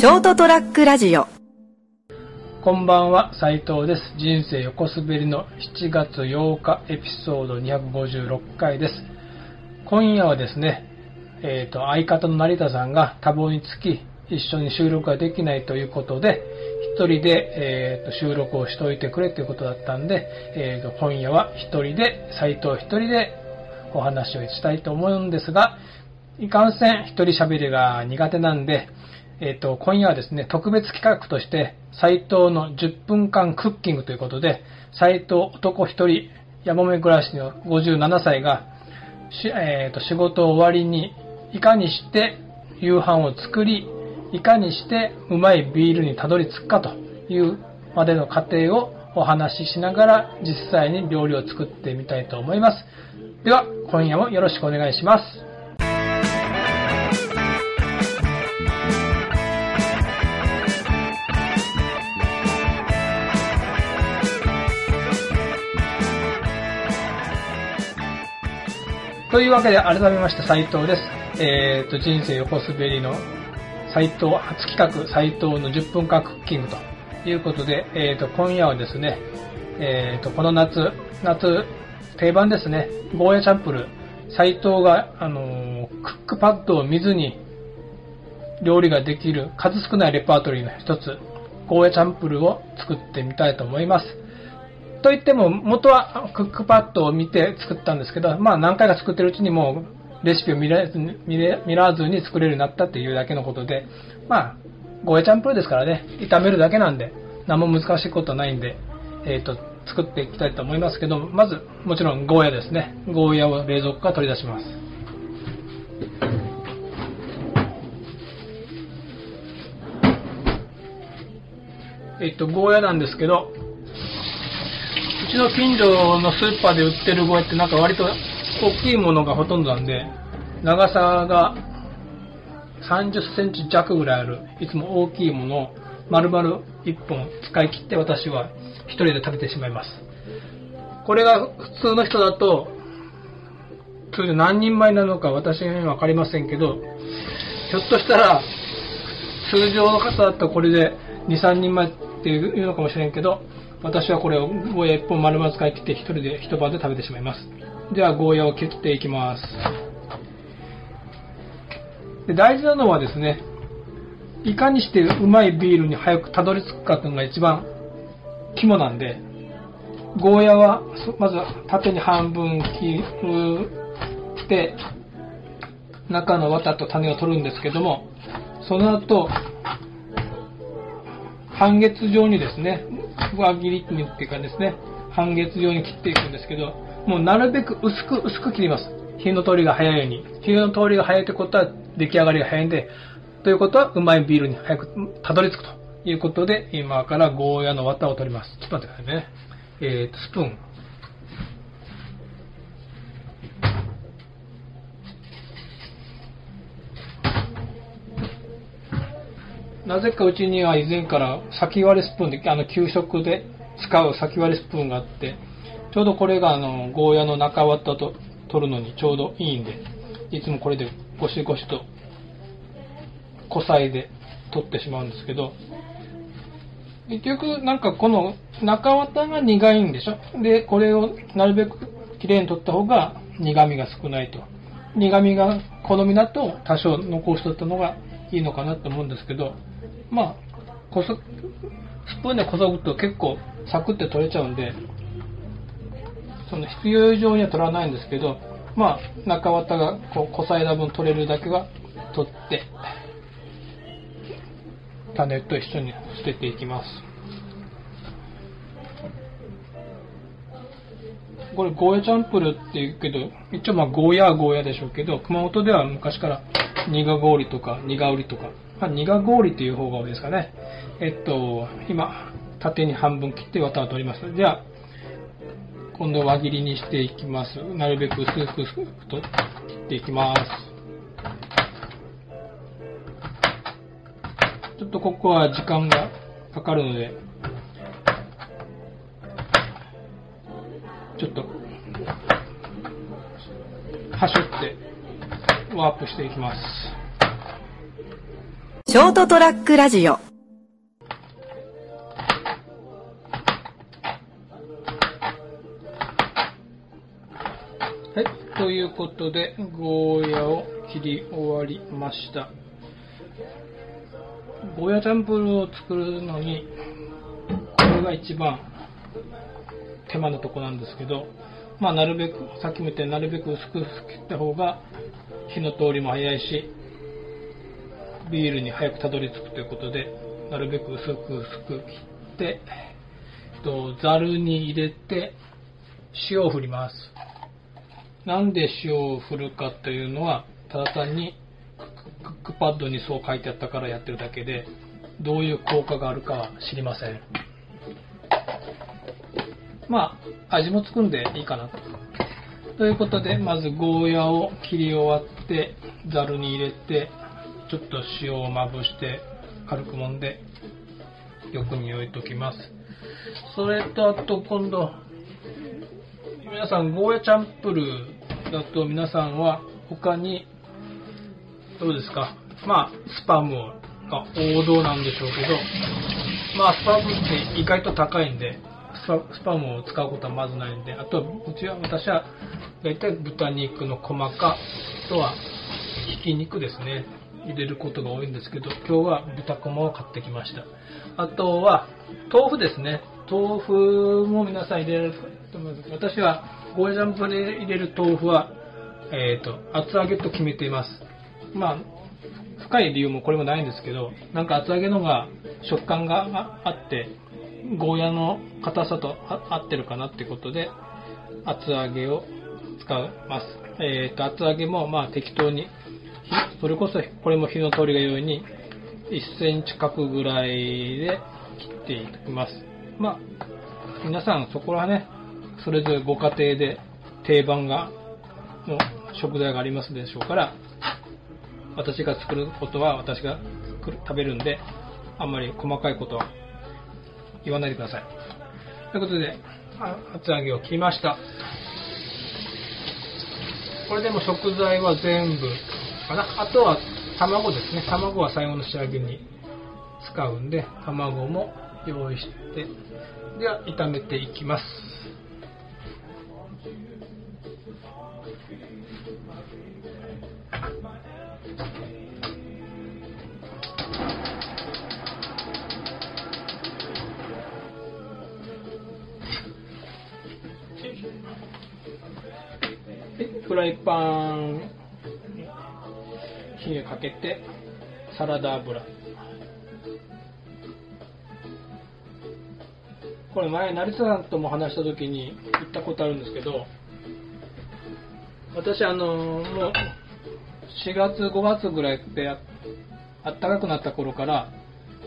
ショートトラックラジオこんばんは、斉藤です。人生横滑りの7月8日エピソード256回です。今夜はですね、えっ、と、相方の成田さんが多忙につき、一緒に収録ができないということで、一人で、えーと収録をしておいてくれということだったんで、えーと今夜は一人で、斉藤一人でお話をしたいと思うんですが、いかんせん一人喋りが苦手なんで、えっ、と、今夜はですね、特別企画として、斎藤の10分間クッキングということで、斎藤男一人、やもめ暮らしの57歳が、しえーと仕事終わりに、いかにして夕飯を作り、いかにしてうまいビールにたどり着くかというまでの過程をお話ししながら、実際に料理を作ってみたいと思います。では、今夜もよろしくお願いします。というわけで改めまして斉藤です。えっ、と、人生横滑りの斉藤、初企画斉藤の10分間クッキングということで、えっ、と、今夜はですね、えっ、と、この夏、夏、定番ですね、ゴーヤチャンプルー、斉藤が、あのクックパッドを見ずに料理ができる数少ないレパートリーの一つ、ゴーヤチャンプルを作ってみたいと思います。といっても、元はクックパッドを見て作ったんですけど、まあ何回か作ってるうちにもうレシピを見らずに見れ見らずに作れるようになったっていうだけのことで、まあ、ゴーヤチャンプルーですからね、炒めるだけなんで、何も難しいことないんで、えっ、と、作っていきたいと思いますけど、まず、もちろんゴーヤですね。ゴーヤを冷蔵庫から取り出します。えっと、ゴーヤなんですけど、ちの近所のスーパーで売ってるゴーヤってなんか割と大きいものがほとんどなんで、長さが30センチ弱ぐらいある、いつも大きいものを丸々1本使い切って私は一人で食べてしまいます。これが普通の人だと、通常何人前なのか私には分かりませんけど、ひょっとしたら通常の方だったらこれで2、3人前っていうのかもしれんけど、私はこれをゴーヤ1本丸々使い切って一人で一晩で食べてしまいます。ではゴーヤを切っていきます。で大事なのはですね、いかにしてうまいビールに早くたどり着くかというのが一番肝なんで、ゴーヤはまず縦に半分切って、中の綿と種を取るんですけども、その後、半月状にですね、輪切りっていうかですね、半月状に切っていくんですけど、もうなるべく薄く薄く切ります。火の通りが早いように。火の通りが早いってことは出来上がりが早いんで、ということはうまいビールに早くたどり着くということで、今からゴーヤの綿を取ります。ちょっと待ってくださいね。えーと、スプーン。なぜかうちには以前から先割れスプーンで、あの、給食で使う先割れスプーンがあって、ちょうどこれがあの、ゴーヤの中綿と取るのにちょうどいいんで、いつもこれでゴシゴシと、こさえで取ってしまうんですけど、結局なんかこの中綿が苦いんでしょ？で、これをなるべくきれいに取った方が苦味が少ないと。苦味が好みだと多少残しとったのがいいのかなと思うんですけど、まあ、こそ、スプーンでこそぐと結構サクって取れちゃうんで、その必要以上には取らないんですけど、まあ、中綿がこう、こさえだ分取れるだけは取って、種と一緒に捨てていきます。これゴーヤチャンプルって言うけど、一応まあゴーヤはゴーヤでしょうけど、熊本では昔から苦氷とか苦売りとか、まあ、苦氷っていう方が多いですかね。えっと、今、縦に半分切って綿を取ります。じゃあ、今度輪切りにしていきます。なるべく薄く薄くと切っていきます。ちょっとここは時間がかかるので、ちょっと、はしょって、ワープしていきます。ショートトラックラジオはい、ということで、ゴーヤを切り終わりました。ゴーヤチャンプルを作るのに、これが一番手間のとこなんですけど、まあ、なるべく、さっきも言ったようになるべく薄く切った方が火の通りも早いし、ビールに早くたどり着くということで、なるべく薄く薄く切って、とざるに入れて、塩を振ります。なんで塩を振るかというのは、ただ単にクックパッドにそう書いてあったからやってるだけで、どういう効果があるかは知りません。まあ、味もつくんでいいかなと。ということで、まずゴーヤを切り終わって、ざるに入れて、ちょっと塩をまぶして、軽く揉んで、横に置いときます。それと、あと今度、皆さん、ゴーヤチャンプルーだと皆さんは他に、どうですか？まあ、スパムが王道なんでしょうけど、まあ、スパムって意外と高いんで、スパスパムを使うことはまずないんで、あと、うちは、私は、大体豚肉の細か、あとは、ひき肉ですね。入れることが多いんですけど、今日は豚こまを買ってきました。あとは、豆腐ですね。豆腐も皆さん入れると思います。私は、ゴーヤジャンプで入れる豆腐は、えっ、と、厚揚げと決めています。まあ、深い理由もこれもないんですけど、なんか厚揚げのが食感があって、ゴーヤの硬さと合ってるかなってことで、厚揚げを使います。えっ、と、厚揚げもまあ適当に、それこそこれも火の通りが良いに、1センチ角ぐらいで切っていきます。まあ、皆さんそこらね、それぞれご家庭で定番が、の食材がありますでしょうから、私が作ることは私が食べるんで、あんまり細かいことは言わないでください。ということで、厚揚げを切りました。これでも食材は全部かな。あとは卵ですね。卵は最後の仕上げに使うんで、卵も用意して、では炒めていきます。フライパン火をかけてサラダ油。これ前成田さんとも話した時に言ったことあるんですけど私あのもう4月5月ぐらいってあったかくなった頃から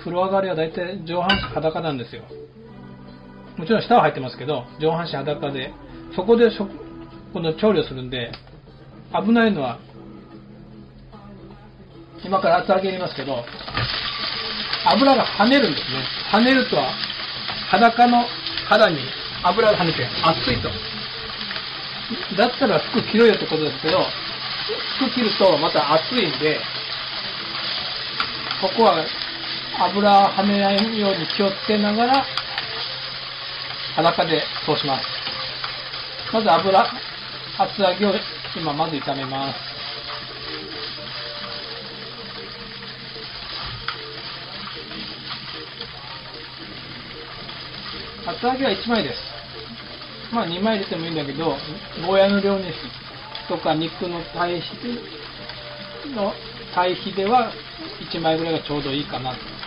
風呂上がりは大体上半身裸なんですよ。もちろん下は入ってますけど上半身裸でそこで食この調理をするんで危ないのは今から厚揚げ入れますけど油が跳ねるんですね。跳ねるとは裸の肌に油が跳ねて熱いと。だったら服着ろよってことですけど服着るとまた熱いんでここは油跳ねないように気をつけながら裸で通します。まず油厚揚げを今まず炒めます。厚揚げは1枚です。まあ2枚入れてもいいんだけどゴーヤの量にとか肉の対比の対比では1枚ぐらいがちょうどいいかなと。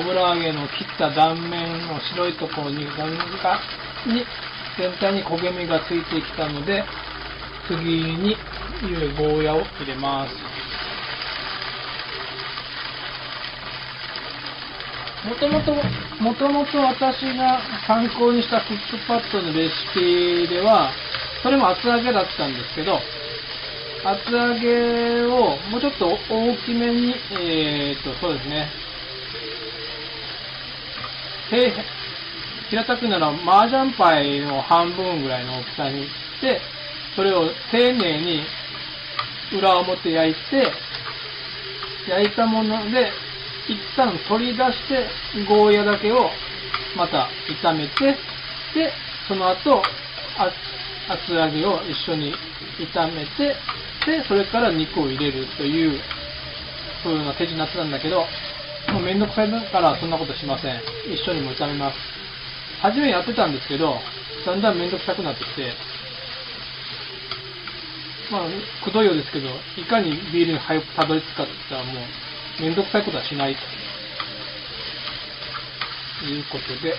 油揚げの切った断面の白いところにに全体に焦げ目がついてきたので次にゴーヤを入れます。もともと、もともと私が参考にしたクックパッドのレシピでは、それも厚揚げだったんですけど、厚揚げをもうちょっと大きめに、えー、っと、そうですね、平たくなら麻雀パイの半分ぐらいの大きさにして、それを丁寧に裏表焼いて、焼いたもので、一旦取り出して、ゴーヤだけをまた炒めて、で、その後、厚揚げを一緒に炒めて、で、それから肉を入れるという、そういうような手品なんだけど、もうめんどくさいからそんなことしません。一緒にも炒めます。初めやってたんですけど、だんだんめんどくさくなってきて、まあ、くどいようですけど、いかにビールに早くたどり着くかって言ったらもう、めんどくさいことはしないということで、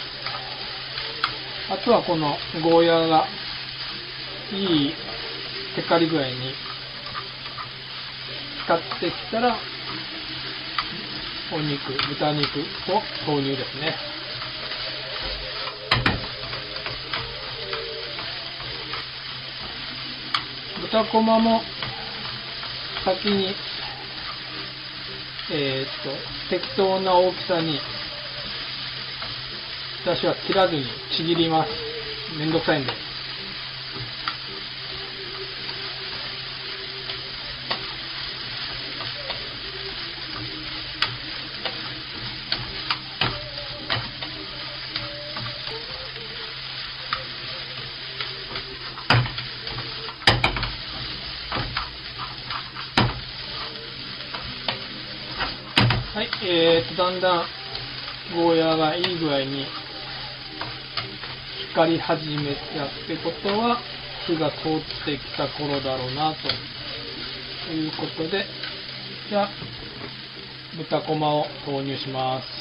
あとはこのゴーヤーがいいテカリ具合に使ってきたら、お肉、豚肉を投入ですね。豚こまも先に、えー、っと、適当な大きさに、私は切らずにちぎります。めんどくさいんで。はい、えーと、だんだんゴーヤーがいい具合に光り始めたってことは、火が通ってきた頃だろうな、ということで、じゃあ、豚こまを投入します。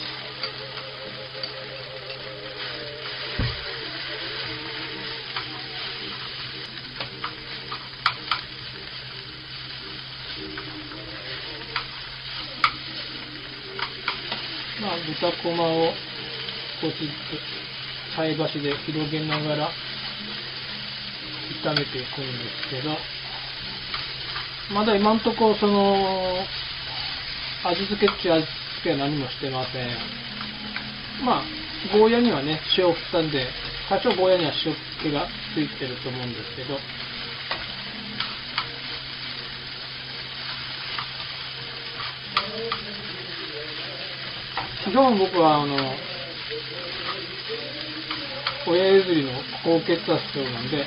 まあ、豚こまを少しずつ菜箸で広げながら炒めていくんですけど、まだ今んとこその、味付けっちゅう味付けは何もしてません。まあ、ゴーヤにはね、塩を振ったんで、多少ゴーヤには塩気がついてると思うんですけど、基本僕はあの、親譲りの高血圧症なんで、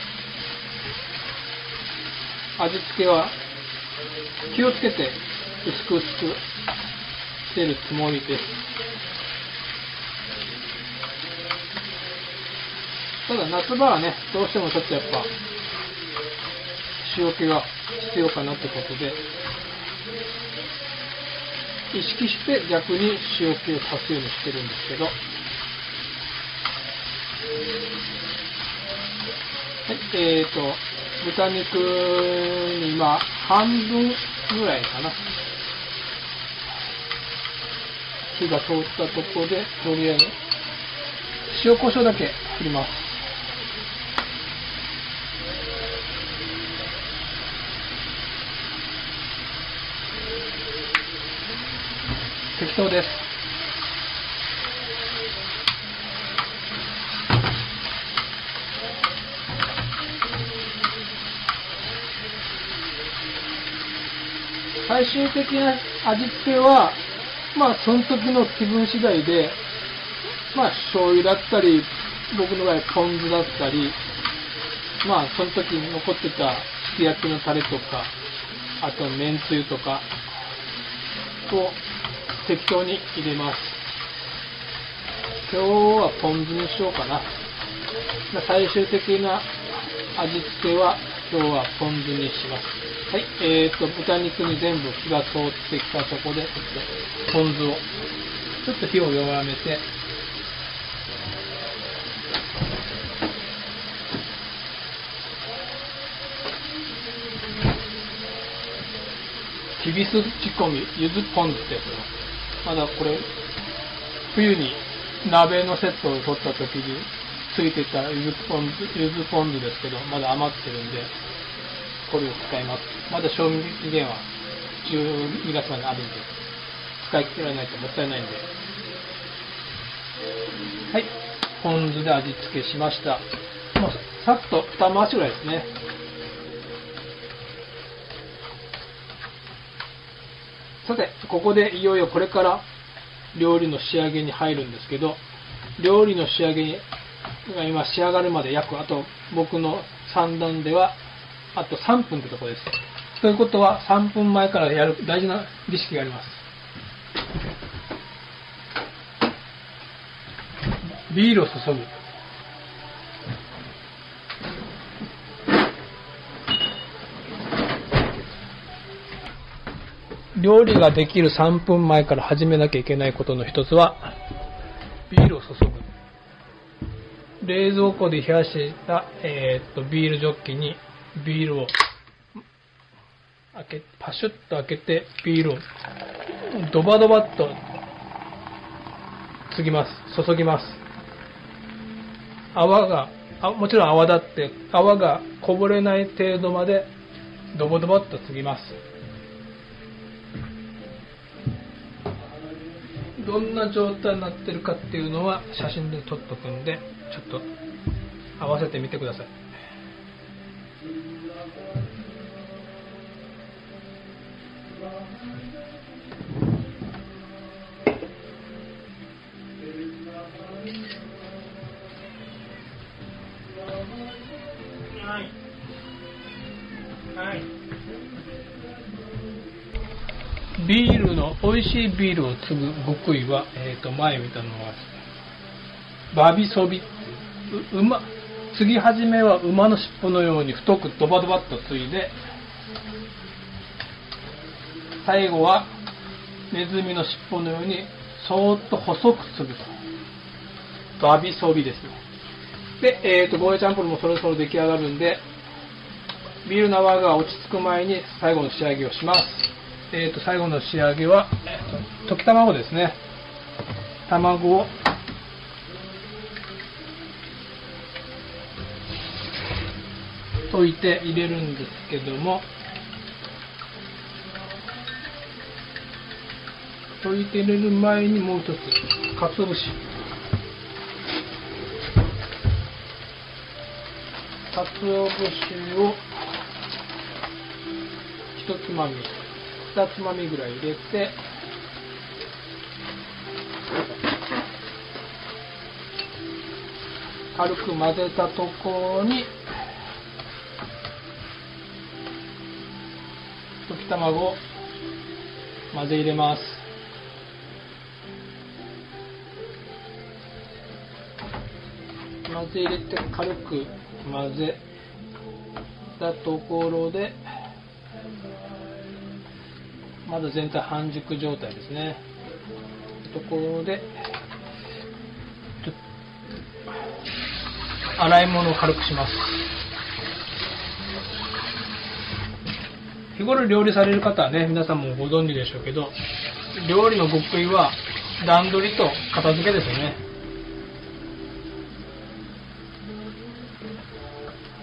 味付けは気をつけて薄く薄くしてるつもりです。ただ夏場はね、どうしてもちょっとやっぱ塩気が必要かなってことで、意識して逆に塩気を足すようにしてるんですけど、はい、えーと、豚肉に今、半分ぐらいかな。火が通ったところで、とりあえず、塩コショウだけ振ります。適当です。最終的な味付けは、まあ、その時の気分次第で、まあ、醤油だったり、僕の場合、ポン酢だったり、まあ、その時に残ってたすき焼きのタレとか、あと、めんつゆとか、を適当に入れます。今日はポン酢にしようかな。最終的な味付けは今日はポン酢にします。はい、えーと、豚肉に全部火が通ってきたとこで、ちょっとポン酢を、ちょっと火を弱めて、きびす仕込み、ゆずポン酢ってやつまだこれ、冬に鍋のセットを取った時についてたゆずポン酢、ゆずポン酢ですけど、まだ余ってるんで、これを使います。まだ賞味期限は12月まであるんで、使い切らないともったいないんで。はい。ポン酢で味付けしました。もうさっと2回しぐらいですね。さて、ここでいよいよこれから料理の仕上げに入るんですけど、料理の仕上げが今仕上がるまで約、あと僕の三段では、あと3分ってとこです。ということは3分前からやる大事な儀式があります。ビールを注ぐ。料理ができる3分前から始めなきゃいけないことの一つは、ビールを注ぐ。冷蔵庫で冷やした、えー、っとビールジョッキにビールを開け、パシュッと開けてビールをドバドバっと継ぎます。注ぎます。泡が、あもちろん泡立って泡がこぼれない程度までドボドボっと継ぎます。どんな状態になってるかっていうのは写真で撮っとくんでちょっと合わせてみてください。はい。はい。ビールの、美味しいビールを継ぐ極意は、えっ、ー、と、前見たのは、バビソビう、馬、継ぎ始めは馬の尻尾のように太くドバドバっと継いで、最後はネズミの尻尾のようにそーっと細く継ぐと。バビソビですね。で、えっ、ー、と、ゴーヤチャンプルもそろそろ出来上がるんで、ビールの泡が落ち着く前に最後の仕上げをします。えー、と最後の仕上げは、溶き卵ですね。卵を溶いて入れるんですけども溶いて入れる前にもう一つかつお節。かつお節を一つまみ。つまみぐらい入れて。軽く混ぜたところに。溶き卵を混ぜ入れます。混ぜ入れて軽く混ぜたところで。まだ全体半熟状態ですね。ところで洗い物を軽くします。日頃料理される方はね皆さんもご存知でしょうけど料理の極意は段取りと片付けですよね。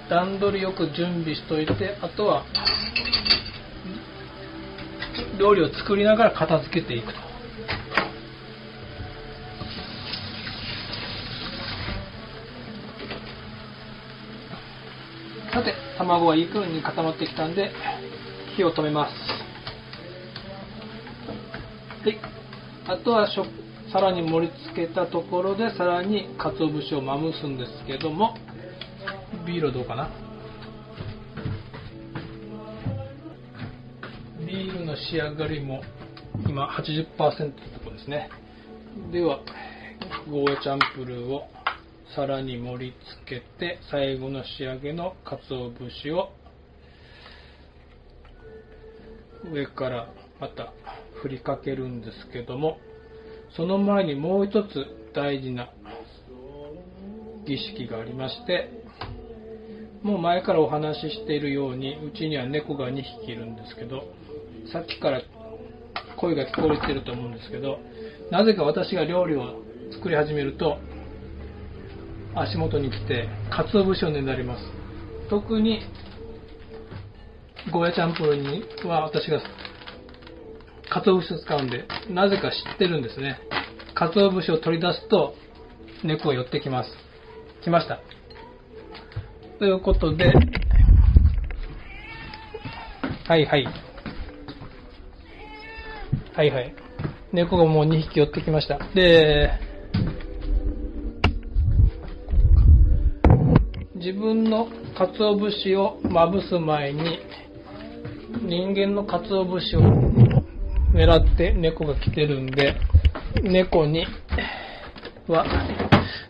段取りよく準備しといてあとは料理を作りながら片付けていくと。さて、卵はいい具合に固まってきたんで、火を止めます。はい。あとは皿に盛り付けたところで、さらに鰹節をまむすんですけども、ビールどうかな？の仕上がりも今80%のとこですね。ではゴーヤチャンプルーを皿に盛り付けて最後の仕上げの鰹節を上からまた振りかけるんですけどもその前にもう一つ大事な儀式がありましてもう前からお話ししているようにうちには猫が2匹いるんですけどさっきから声が聞こえてると思うんですけどなぜか私が料理を作り始めると、足元に来て、鰹節をねだります。特に、ゴーヤチャンプルには私が鰹節を使うんで、なぜか知ってるんですね。鰹節を取り出すと、猫が寄ってきます。来ました。ということで、はいはい。はいはい。猫がもう2匹寄ってきました。で、自分の鰹節をまぶす前に、人間の鰹節を狙って猫が来てるんで、猫には、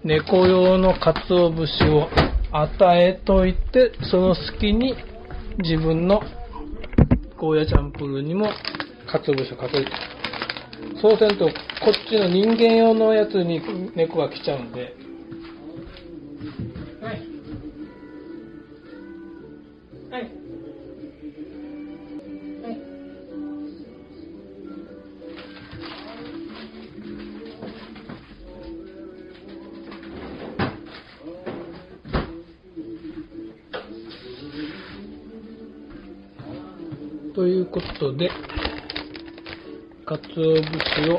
猫用の鰹節を与えといて、その隙に自分のゴーヤチャンプルーにも鰹節をかけると。そうせんと、こっちの人間用のやつに猫が来ちゃうんで、ということで、鰹節を、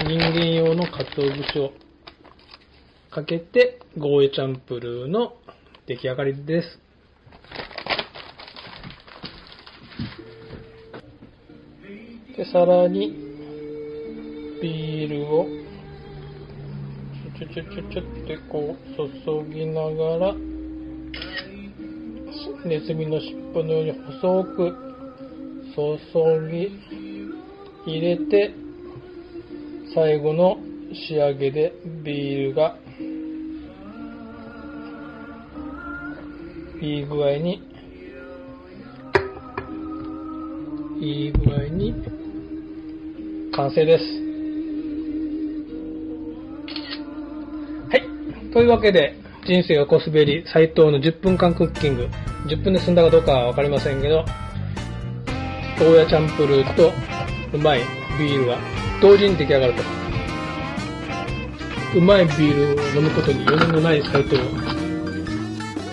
人間用の鰹節をかけて、ゴーヤチャンプルーの出来上がりです。で、さらに、ビールを、ちょちょちょちょってこう、注ぎながら、ネズミの尻尾のように細く注ぎ入れて、最後の仕上げでビールがいい具合にいい具合に完成です。はい。というわけで、人生がこすべり、斎藤の10分間クッキング。10分で済んだかどうかはわかりませんけど、ゴーヤチャンプルーとうまいビールが同時に出来上がると。うまいビールを飲むことに余念のない斎藤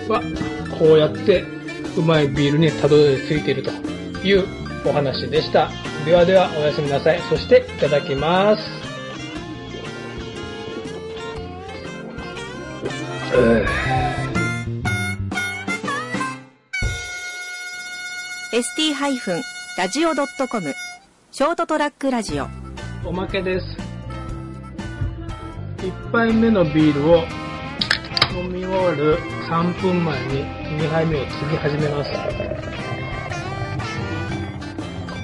は、こうやってうまいビールにたどり着いているというお話でした。ではではおやすみなさい。そしていただきます。ST- ラジオ .com ショートトラックラジオ。おまけです。1杯目のビールを飲み終わる3分前に2杯目を継ぎ始めます。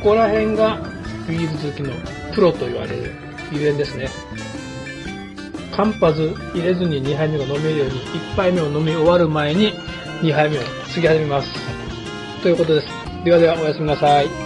ここら辺がビール好きのプロと言われるゆえんですね。間髪入れずに2杯目が飲めるように1杯目を飲み終わる前に2杯目を継ぎ始めます。ということです。ではではおやすみなさい。